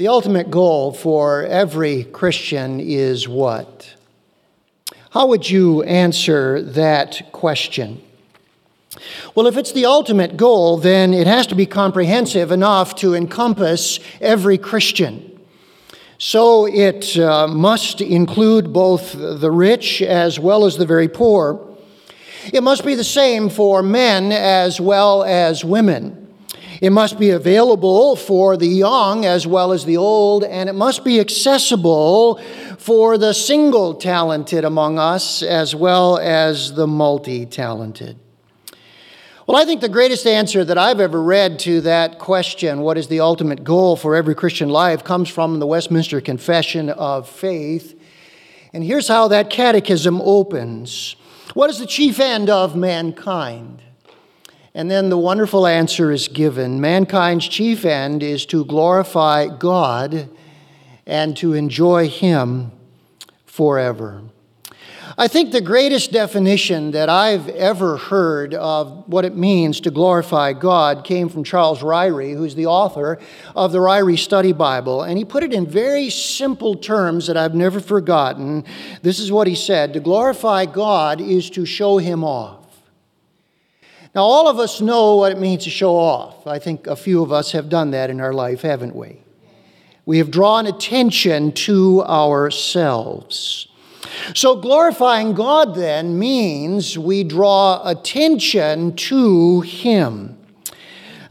The ultimate goal for every Christian is what? How would you answer that question? Well, if it's the ultimate goal, then it has to be comprehensive enough to encompass every Christian. So it uh, must include both the rich as well as the very poor. It must be the same for men as well as women. It must be available for the young as well as the old, and it must be accessible for the single talented among us as well as the multi talented. Well, I think the greatest answer that I've ever read to that question, what is the ultimate goal for every Christian life, comes from the Westminster Confession of Faith. And here's how that catechism opens What is the chief end of mankind? And then the wonderful answer is given Mankind's chief end is to glorify God and to enjoy Him forever. I think the greatest definition that I've ever heard of what it means to glorify God came from Charles Ryrie, who's the author of the Ryrie Study Bible. And he put it in very simple terms that I've never forgotten. This is what he said To glorify God is to show Him off. Now, all of us know what it means to show off. I think a few of us have done that in our life, haven't we? We have drawn attention to ourselves. So, glorifying God then means we draw attention to Him.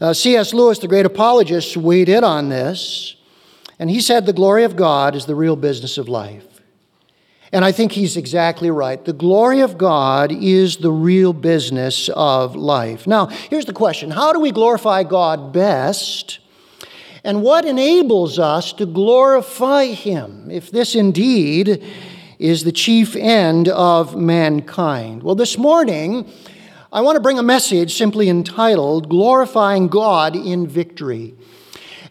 Uh, C.S. Lewis, the great apologist, weighed in on this, and he said the glory of God is the real business of life. And I think he's exactly right. The glory of God is the real business of life. Now, here's the question How do we glorify God best? And what enables us to glorify Him, if this indeed is the chief end of mankind? Well, this morning, I want to bring a message simply entitled Glorifying God in Victory.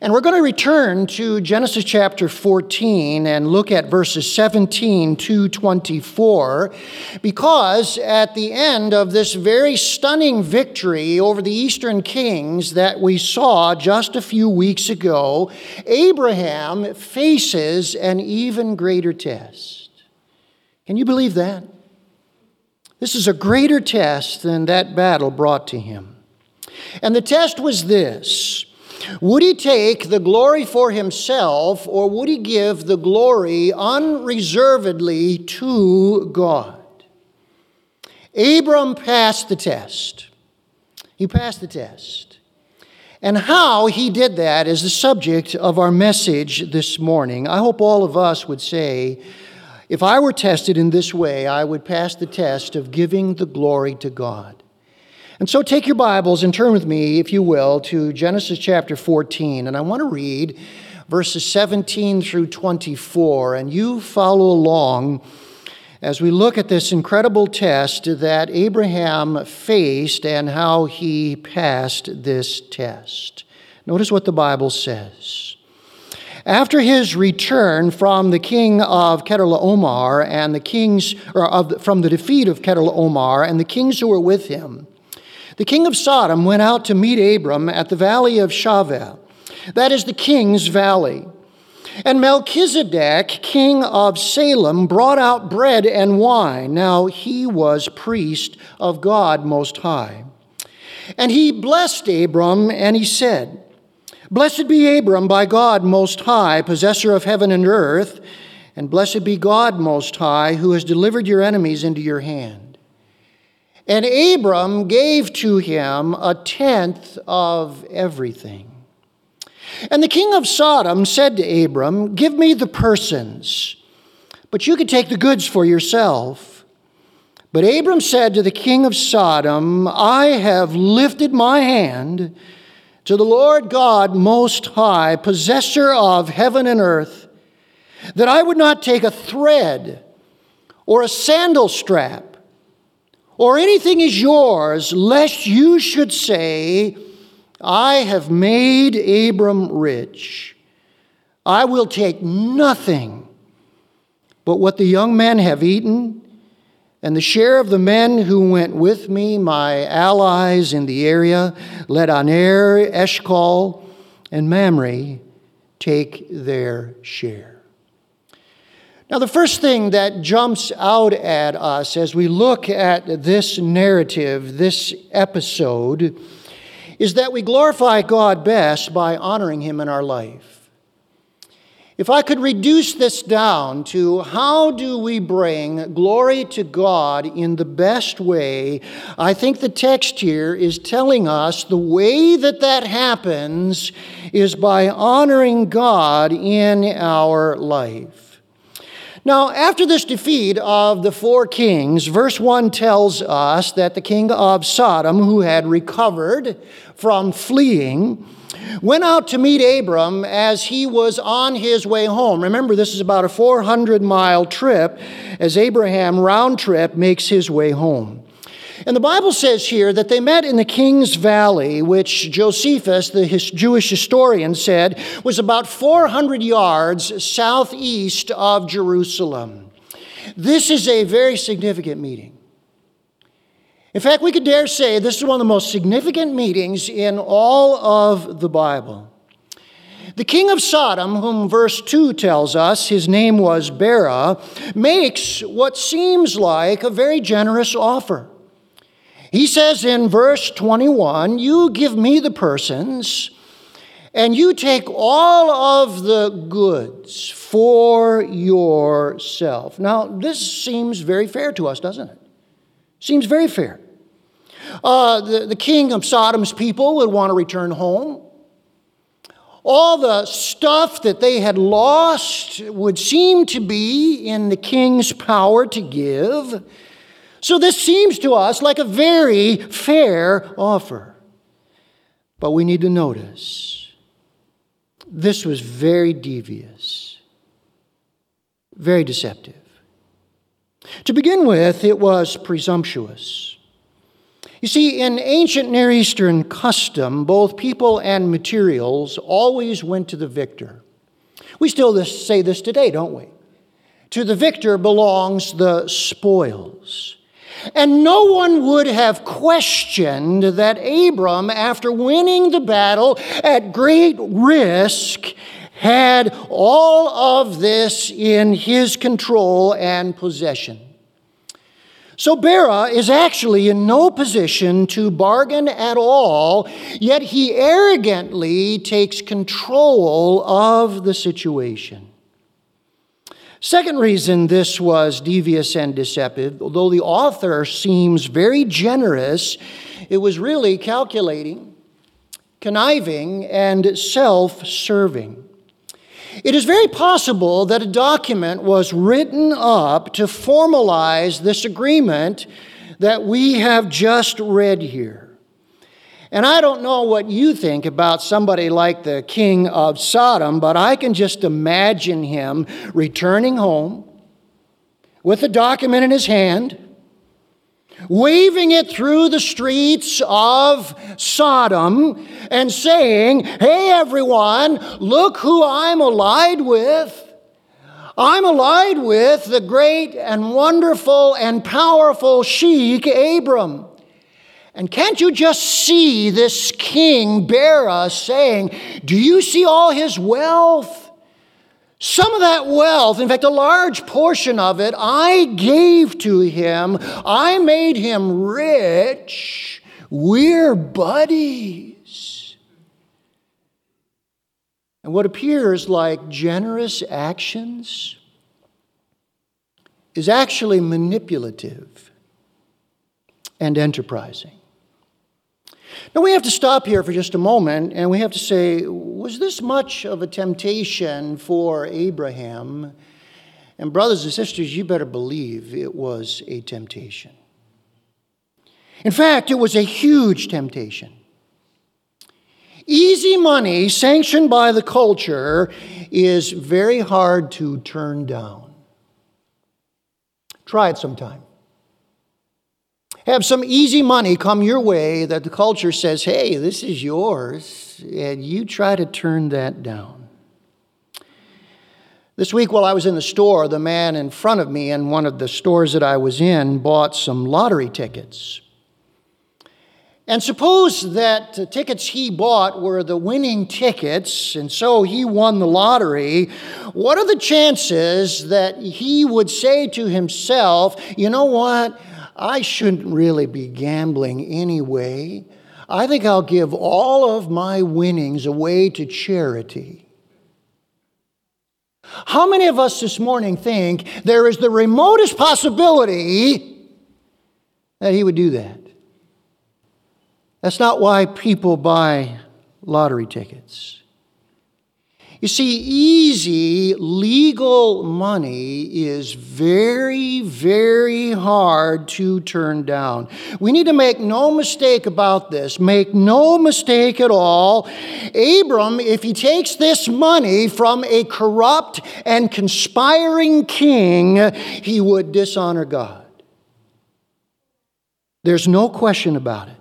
And we're going to return to Genesis chapter 14 and look at verses 17 to 24, because at the end of this very stunning victory over the eastern kings that we saw just a few weeks ago, Abraham faces an even greater test. Can you believe that? This is a greater test than that battle brought to him. And the test was this would he take the glory for himself, or would he give the glory unreservedly to God? Abram passed the test. He passed the test. And how he did that is the subject of our message this morning. I hope all of us would say, if I were tested in this way, I would pass the test of giving the glory to God. And so take your Bibles and turn with me, if you will, to Genesis chapter 14. And I want to read verses 17 through 24. And you follow along as we look at this incredible test that Abraham faced and how he passed this test. Notice what the Bible says. After his return from the king of Omar and the kings, or of, from the defeat of Omar and the kings who were with him, the king of Sodom went out to meet Abram at the valley of Shaveh, that is the king's valley. And Melchizedek, king of Salem, brought out bread and wine. Now he was priest of God Most High. And he blessed Abram, and he said, Blessed be Abram by God Most High, possessor of heaven and earth, and blessed be God Most High, who has delivered your enemies into your hand. And Abram gave to him a tenth of everything. And the king of Sodom said to Abram, Give me the persons, but you can take the goods for yourself. But Abram said to the king of Sodom, I have lifted my hand to the Lord God Most High, possessor of heaven and earth, that I would not take a thread or a sandal strap or anything is yours, lest you should say, I have made Abram rich. I will take nothing but what the young men have eaten, and the share of the men who went with me, my allies in the area, let Aner, Eshcol, and Mamre, take their share. Now, the first thing that jumps out at us as we look at this narrative, this episode, is that we glorify God best by honoring Him in our life. If I could reduce this down to how do we bring glory to God in the best way, I think the text here is telling us the way that that happens is by honoring God in our life. Now, after this defeat of the four kings, verse 1 tells us that the king of Sodom, who had recovered from fleeing, went out to meet Abram as he was on his way home. Remember, this is about a 400 mile trip as Abraham round trip makes his way home. And the Bible says here that they met in the King's Valley, which Josephus, the Jewish historian, said was about 400 yards southeast of Jerusalem. This is a very significant meeting. In fact, we could dare say this is one of the most significant meetings in all of the Bible. The king of Sodom, whom verse 2 tells us his name was Bera, makes what seems like a very generous offer. He says in verse 21 You give me the persons, and you take all of the goods for yourself. Now, this seems very fair to us, doesn't it? Seems very fair. Uh, the, the king of Sodom's people would want to return home. All the stuff that they had lost would seem to be in the king's power to give. So this seems to us like a very fair offer. But we need to notice this was very devious, very deceptive. To begin with, it was presumptuous. You see, in ancient Near Eastern custom, both people and materials always went to the victor. We still say this today, don't we? To the victor belongs the spoils. And no one would have questioned that Abram, after winning the battle at great risk, had all of this in his control and possession. So Bera is actually in no position to bargain at all, yet he arrogantly takes control of the situation. Second reason this was devious and deceptive, although the author seems very generous, it was really calculating, conniving, and self serving. It is very possible that a document was written up to formalize this agreement that we have just read here. And I don't know what you think about somebody like the king of Sodom, but I can just imagine him returning home with a document in his hand, waving it through the streets of Sodom, and saying, Hey, everyone, look who I'm allied with. I'm allied with the great and wonderful and powerful Sheikh Abram. And can't you just see this king Bera saying, Do you see all his wealth? Some of that wealth, in fact, a large portion of it, I gave to him. I made him rich. We're buddies. And what appears like generous actions is actually manipulative and enterprising. Now we have to stop here for just a moment and we have to say, was this much of a temptation for Abraham? And, brothers and sisters, you better believe it was a temptation. In fact, it was a huge temptation. Easy money, sanctioned by the culture, is very hard to turn down. Try it sometime. Have some easy money come your way that the culture says, hey, this is yours, and you try to turn that down. This week, while I was in the store, the man in front of me in one of the stores that I was in bought some lottery tickets. And suppose that the tickets he bought were the winning tickets, and so he won the lottery. What are the chances that he would say to himself, you know what? I shouldn't really be gambling anyway. I think I'll give all of my winnings away to charity. How many of us this morning think there is the remotest possibility that he would do that? That's not why people buy lottery tickets. You see, easy legal money is very, very hard to turn down. We need to make no mistake about this. Make no mistake at all. Abram, if he takes this money from a corrupt and conspiring king, he would dishonor God. There's no question about it.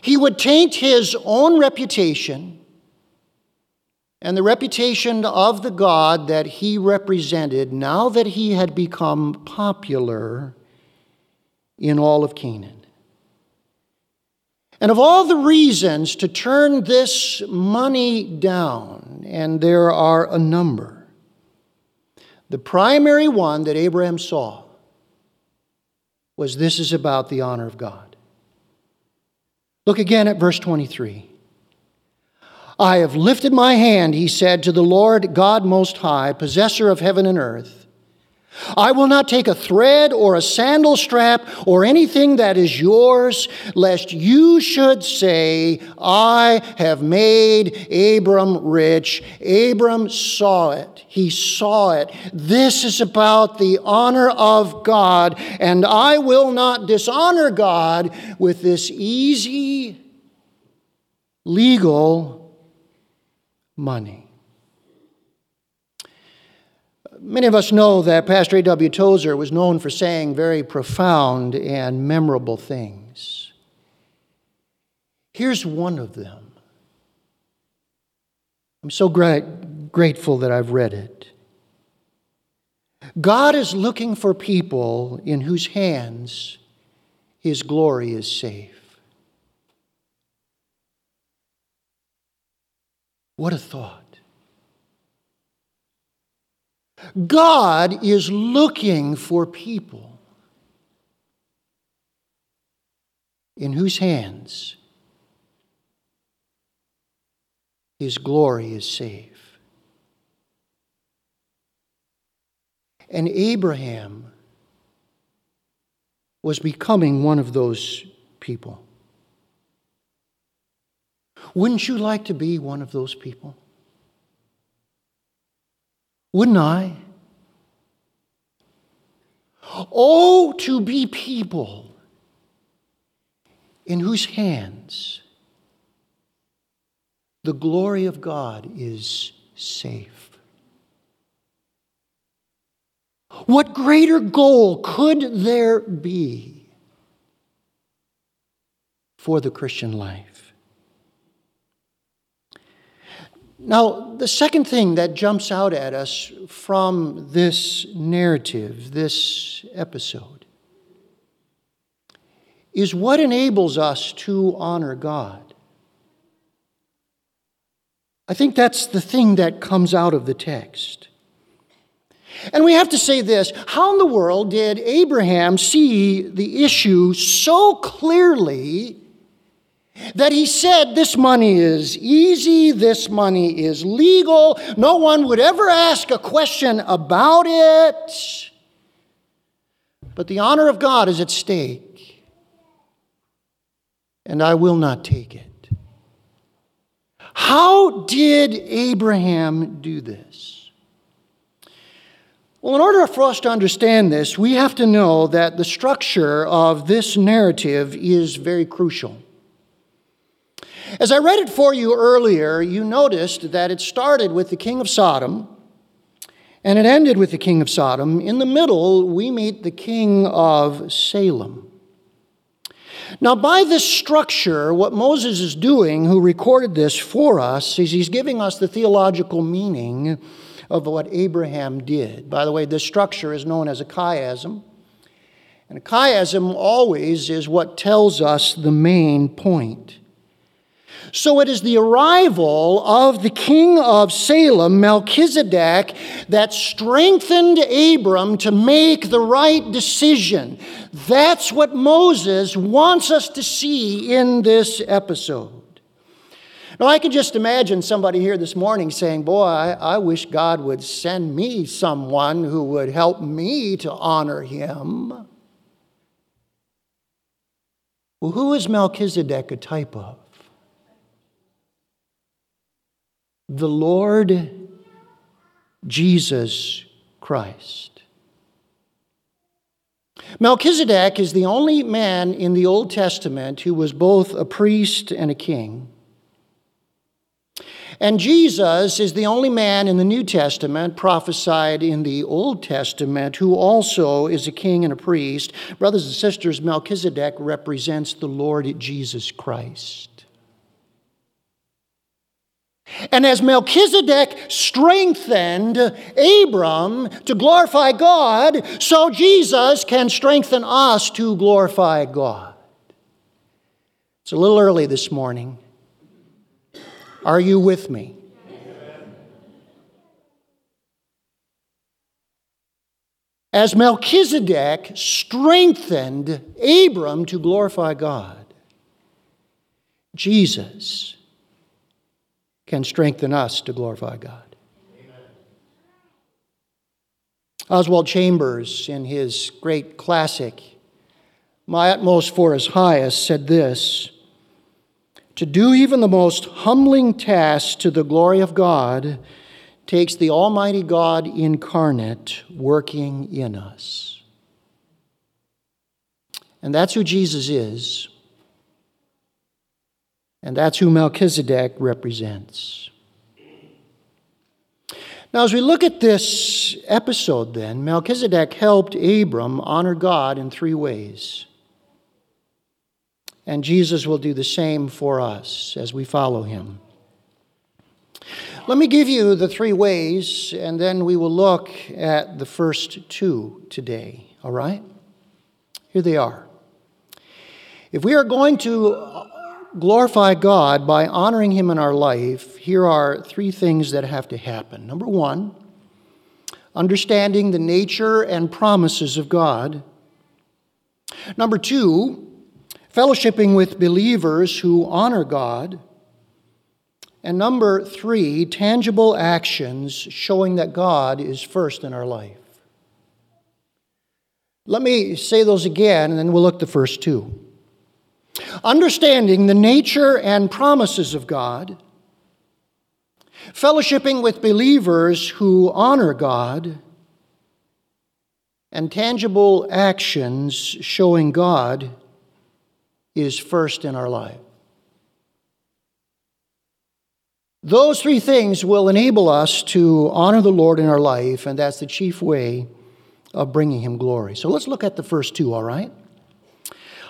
He would taint his own reputation and the reputation of the God that he represented now that he had become popular in all of Canaan. And of all the reasons to turn this money down, and there are a number, the primary one that Abraham saw was this is about the honor of God. Look again at verse 23. I have lifted my hand, he said, to the Lord God Most High, possessor of heaven and earth. I will not take a thread or a sandal strap or anything that is yours, lest you should say, I have made Abram rich. Abram saw it. He saw it. This is about the honor of God, and I will not dishonor God with this easy, legal money. Many of us know that Pastor A.W. Tozer was known for saying very profound and memorable things. Here's one of them. I'm so gra- grateful that I've read it. God is looking for people in whose hands his glory is safe. What a thought. God is looking for people in whose hands his glory is safe. And Abraham was becoming one of those people. Wouldn't you like to be one of those people? Wouldn't I? Oh, to be people in whose hands the glory of God is safe. What greater goal could there be for the Christian life? Now, the second thing that jumps out at us from this narrative, this episode, is what enables us to honor God. I think that's the thing that comes out of the text. And we have to say this how in the world did Abraham see the issue so clearly that he said this money is easy, this money is legal, no one would ever ask a question about it. But the honor of God is at stake, and I will not take it. How did Abraham do this? Well, in order for us to understand this, we have to know that the structure of this narrative is very crucial. As I read it for you earlier, you noticed that it started with the king of Sodom and it ended with the king of Sodom. In the middle, we meet the king of Salem. Now, by this structure, what Moses is doing, who recorded this for us, is he's giving us the theological meaning of what Abraham did. By the way, this structure is known as a chiasm. And a chiasm always is what tells us the main point. So it is the arrival of the king of Salem, Melchizedek, that strengthened Abram to make the right decision. That's what Moses wants us to see in this episode. Now, I can just imagine somebody here this morning saying, Boy, I, I, wish God would send me someone who would help me to honor him. Well, who is Melchizedek a type of? The Lord Jesus Christ. Melchizedek is the only man in the Old Testament who was both a priest and a king. And Jesus is the only man in the New Testament prophesied in the Old Testament who also is a king and a priest. Brothers and sisters, Melchizedek represents the Lord Jesus Christ. And as Melchizedek strengthened Abram to glorify God, so Jesus can strengthen us to glorify God. It's a little early this morning. Are you with me? As Melchizedek strengthened Abram to glorify God, Jesus can strengthen us to glorify God. Amen. Oswald Chambers, in his great classic, My Utmost for His Highest, said this To do even the most humbling task to the glory of God takes the Almighty God incarnate working in us. And that's who Jesus is. And that's who Melchizedek represents. Now, as we look at this episode, then, Melchizedek helped Abram honor God in three ways. And Jesus will do the same for us as we follow him. Let me give you the three ways, and then we will look at the first two today, all right? Here they are. If we are going to glorify God by honoring Him in our life, here are three things that have to happen. Number one, understanding the nature and promises of God. Number two, fellowshipping with believers who honor God. And number three, tangible actions showing that God is first in our life. Let me say those again, and then we'll look at the first two. Understanding the nature and promises of God, fellowshipping with believers who honor God, and tangible actions showing God is first in our life. Those three things will enable us to honor the Lord in our life, and that's the chief way of bringing Him glory. So let's look at the first two, all right?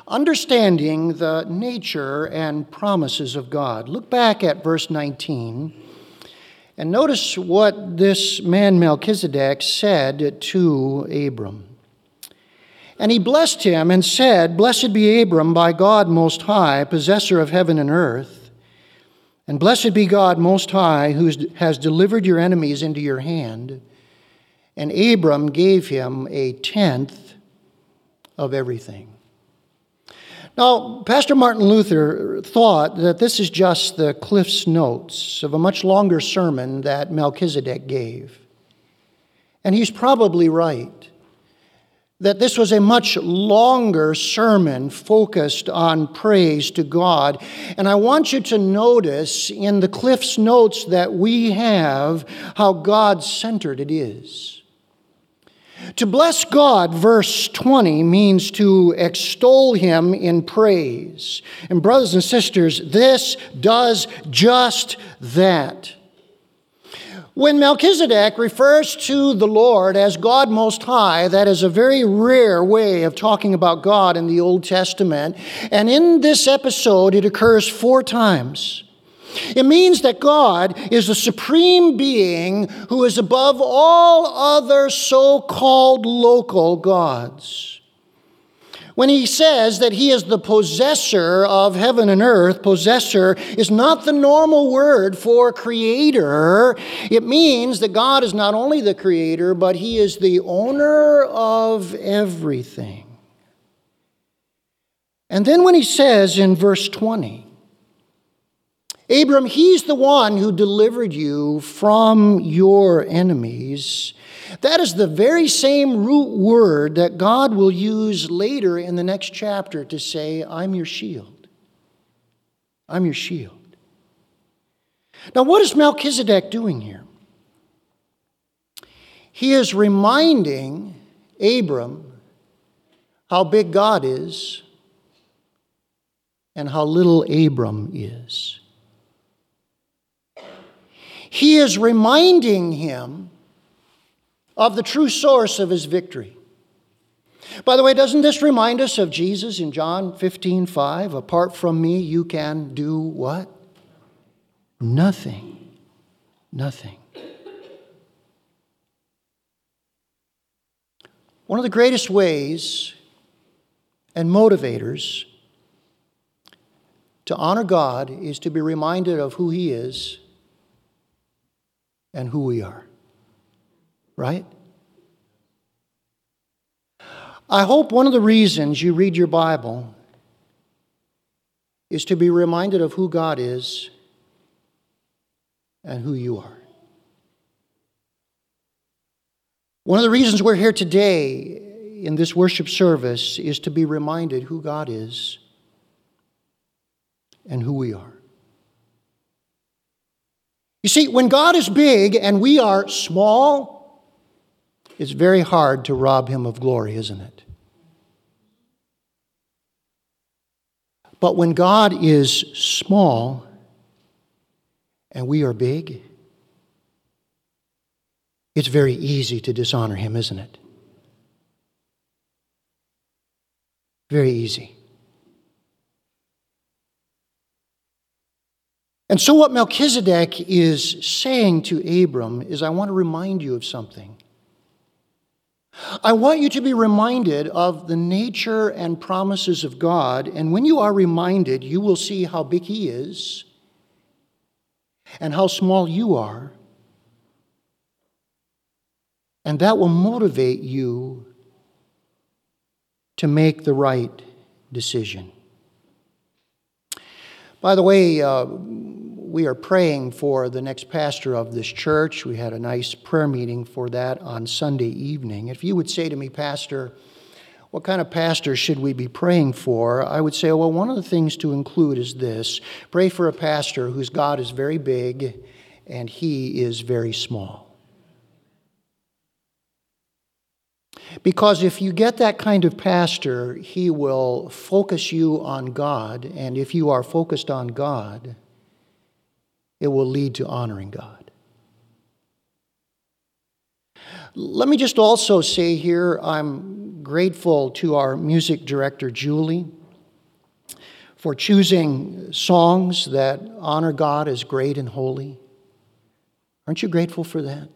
Understanding the nature and promises of God. Look back at verse 19 and notice what this man Melchizedek said to Abram. And he blessed him and said, Blessed be Abram by God Most High, possessor of heaven and earth. And blessed be God Most High, who has delivered your enemies into your hand. And Abram gave him a tenth of everything. Now, Pastor Martin Luther thought that this is just the Cliff's Notes of a much longer sermon that Melchizedek gave. And he's probably right that this was a much longer sermon focused on praise to God. And I want you to notice in the Cliff's Notes that we have how God centered it is. To bless God, verse 20, means to extol him in praise. And, brothers and sisters, this does just that. When Melchizedek refers to the Lord as God Most High, that is a very rare way of talking about God in the Old Testament. And in this episode, it occurs four times. It means that God is the supreme being who is above all other so called local gods. When he says that he is the possessor of heaven and earth, possessor is not the normal word for creator. It means that God is not only the creator, but he is the owner of everything. And then when he says in verse 20, Abram, he's the one who delivered you from your enemies. That is the very same root word that God will use later in the next chapter to say, I'm your shield. I'm your shield. Now, what is Melchizedek doing here? He is reminding Abram how big God is and how little Abram is. He is reminding him of the true source of his victory. By the way, doesn't this remind us of Jesus in John 15 5? Apart from me, you can do what? Nothing. Nothing. One of the greatest ways and motivators to honor God is to be reminded of who He is and who we are. Right? I hope one of the reasons you read your Bible is to be reminded of who God is and who you are. One of the reasons we're here today in this worship service is to be reminded who God is and who we are. You see, when God is big and we are small, it's very hard to rob him of glory, isn't it? But when God is small and we are big, it's very easy to dishonor him, isn't it? Very easy. And so, what Melchizedek is saying to Abram is I want to remind you of something. I want you to be reminded of the nature and promises of God, and when you are reminded, you will see how big He is and how small you are. And that will motivate you to make the right decision. By the way, uh, we are praying for the next pastor of this church. We had a nice prayer meeting for that on Sunday evening. If you would say to me, Pastor, what kind of pastor should we be praying for? I would say, well, one of the things to include is this pray for a pastor whose God is very big and he is very small. Because if you get that kind of pastor, he will focus you on God. And if you are focused on God, it will lead to honoring God. Let me just also say here I'm grateful to our music director, Julie, for choosing songs that honor God as great and holy. Aren't you grateful for that?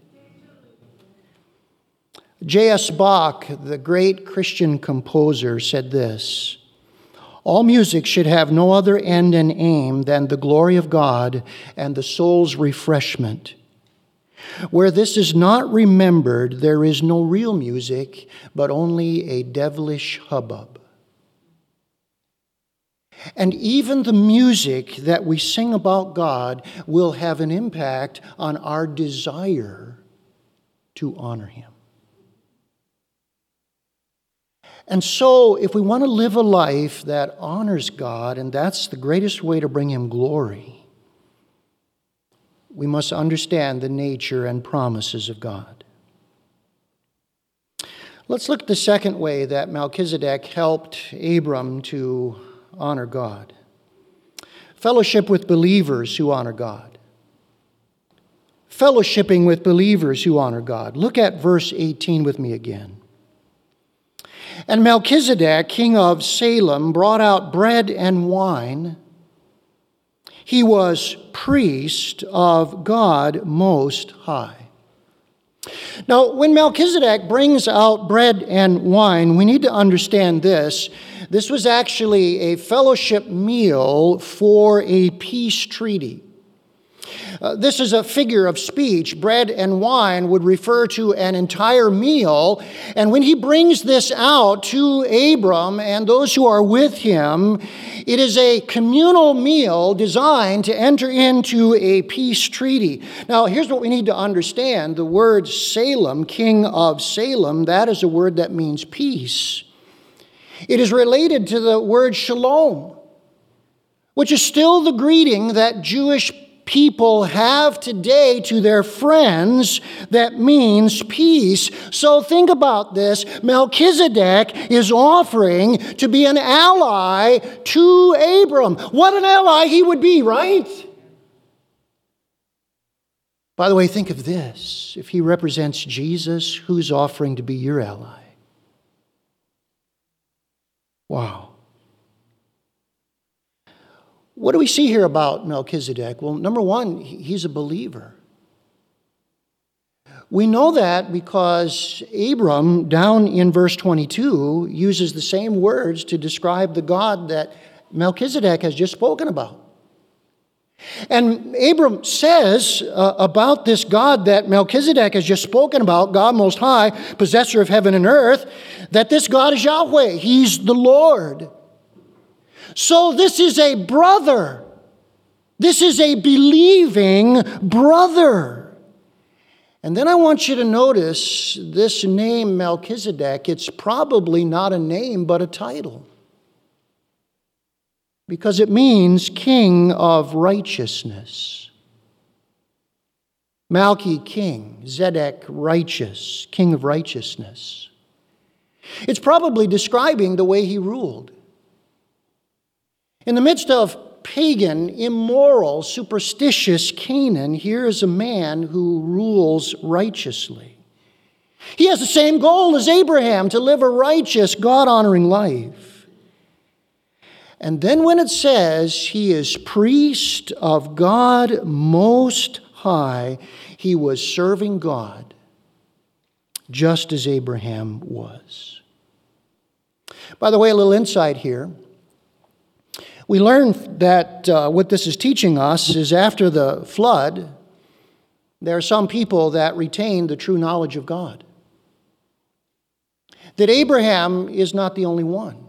J.S. Bach, the great Christian composer, said this all music should have no other end and aim than the glory of God and the soul's refreshment. Where this is not remembered, there is no real music, but only a devilish hubbub. And even the music that we sing about God will have an impact on our desire to honor Him. And so, if we want to live a life that honors God, and that's the greatest way to bring Him glory, we must understand the nature and promises of God. Let's look at the second way that Melchizedek helped Abram to honor God fellowship with believers who honor God. Fellowshipping with believers who honor God. Look at verse 18 with me again. And Melchizedek, king of Salem, brought out bread and wine. He was priest of God Most High. Now, when Melchizedek brings out bread and wine, we need to understand this. This was actually a fellowship meal for a peace treaty. Uh, this is a figure of speech. Bread and wine would refer to an entire meal. And when he brings this out to Abram and those who are with him, it is a communal meal designed to enter into a peace treaty. Now, here's what we need to understand the word Salem, king of Salem, that is a word that means peace. It is related to the word shalom, which is still the greeting that Jewish people have today to their friends that means peace. So think about this. Melchizedek is offering to be an ally to Abram. What an ally he would be, right? By the way, think of this. If he represents Jesus, who's offering to be your ally? Wow. What do we see here about Melchizedek? Well, number one, he's a believer. We know that because Abram, down in verse 22, uses the same words to describe the God that Melchizedek has just spoken about. And Abram says uh, about this God that Melchizedek has just spoken about, God Most High, possessor of heaven and earth, that this God is Yahweh. He's the Lord. So this is a brother. This is a believing brother. And then I want you to notice this name Melchizedek, it's probably not a name but a title. Because it means king of righteousness. Malchi, king. Zedek, righteous, king of righteousness. It's probably describing the way he ruled. In the midst of pagan, immoral, superstitious Canaan, here is a man who rules righteously. He has the same goal as Abraham to live a righteous, God honoring life. And then when it says he is priest of God Most High, he was serving God just as Abraham was. By the way, a little insight here. We learn that uh, what this is teaching us is after the flood, there are some people that retain the true knowledge of God. That Abraham is not the only one.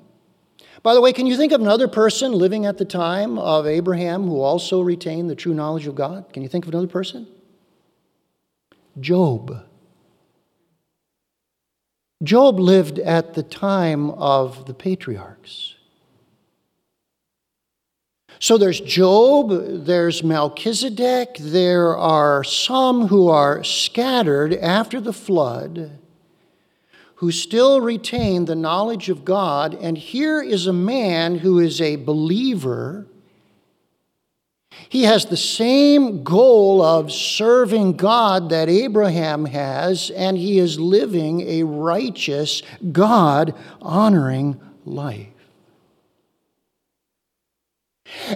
By the way, can you think of another person living at the time of Abraham who also retained the true knowledge of God? Can you think of another person? Job. Job lived at the time of the patriarchs. So there's Job, there's Melchizedek, there are some who are scattered after the flood who still retain the knowledge of God. And here is a man who is a believer. He has the same goal of serving God that Abraham has, and he is living a righteous, God honoring life.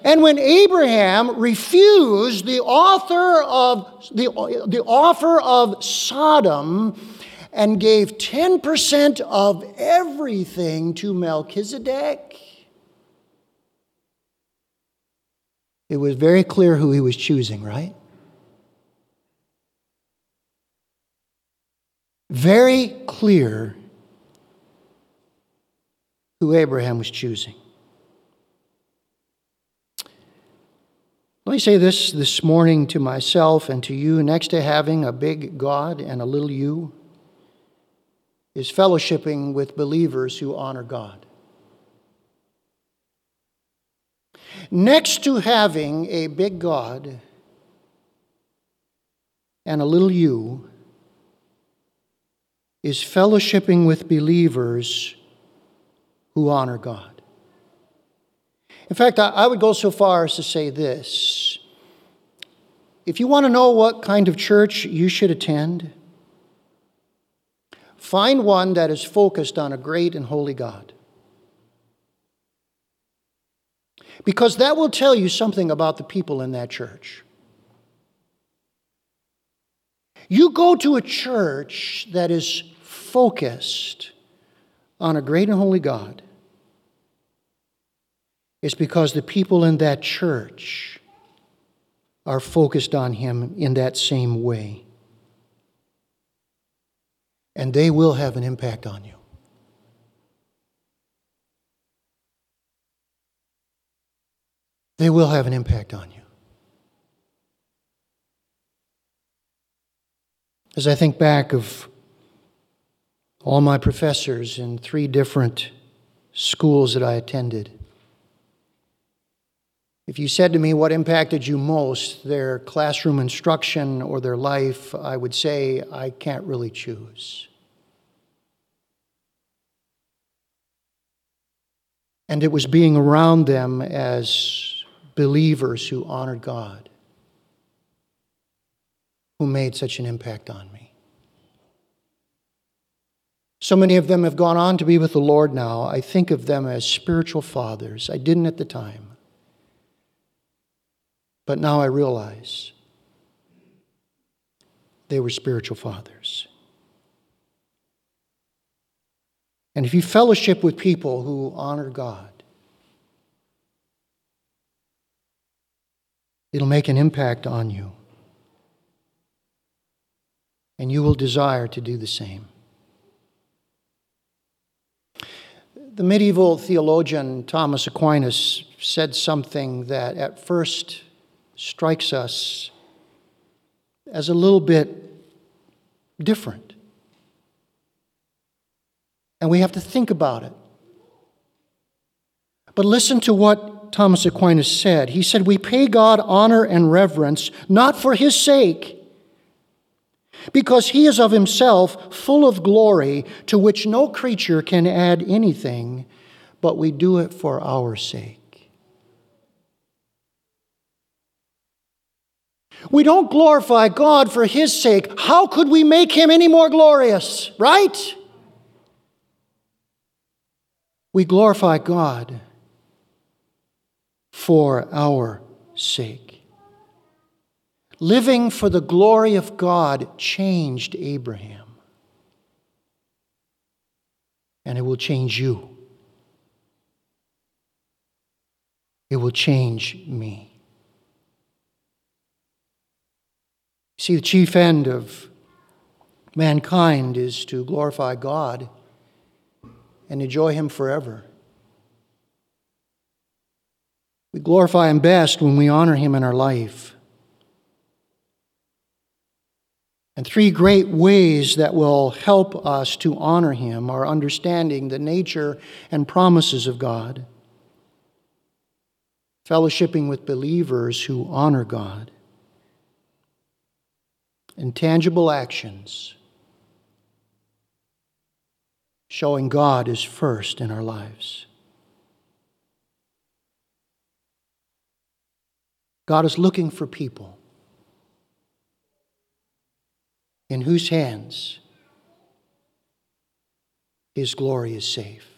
And when Abraham refused the author of the, the offer of Sodom and gave 10% of everything to Melchizedek, it was very clear who he was choosing, right? Very clear who Abraham was choosing. Let me say this this morning to myself and to you next to having a big God and a little you is fellowshipping with believers who honor God. Next to having a big God and a little you is fellowshipping with believers who honor God. In fact, I would go so far as to say this. If you want to know what kind of church you should attend, find one that is focused on a great and holy God. Because that will tell you something about the people in that church. You go to a church that is focused on a great and holy God. It's because the people in that church are focused on Him in that same way. And they will have an impact on you. They will have an impact on you. As I think back of all my professors in three different schools that I attended, if you said to me what impacted you most, their classroom instruction or their life, I would say I can't really choose. And it was being around them as believers who honored God who made such an impact on me. So many of them have gone on to be with the Lord now. I think of them as spiritual fathers. I didn't at the time. But now I realize they were spiritual fathers. And if you fellowship with people who honor God, it'll make an impact on you and you will desire to do the same. The medieval theologian Thomas Aquinas said something that at first strikes us as a little bit different. And we have to think about it. But listen to what Thomas Aquinas said. He said, We pay God honor and reverence not for his sake because he is of himself full of glory, to which no creature can add anything, but we do it for our sake. We don't glorify God for his sake. How could we make him any more glorious, right? We glorify God for our sake. Living for the glory of God changed Abraham. And it will change you. It will change me. See, the chief end of mankind is to glorify God and enjoy Him forever. We glorify Him best when we honor Him in our life. And three great ways that will help us to honor Him are understanding the nature and promises of God, fellowshipping with believers who honor God, and tangible actions showing God is first in our lives. God is looking for people in whose hands his glory is safe.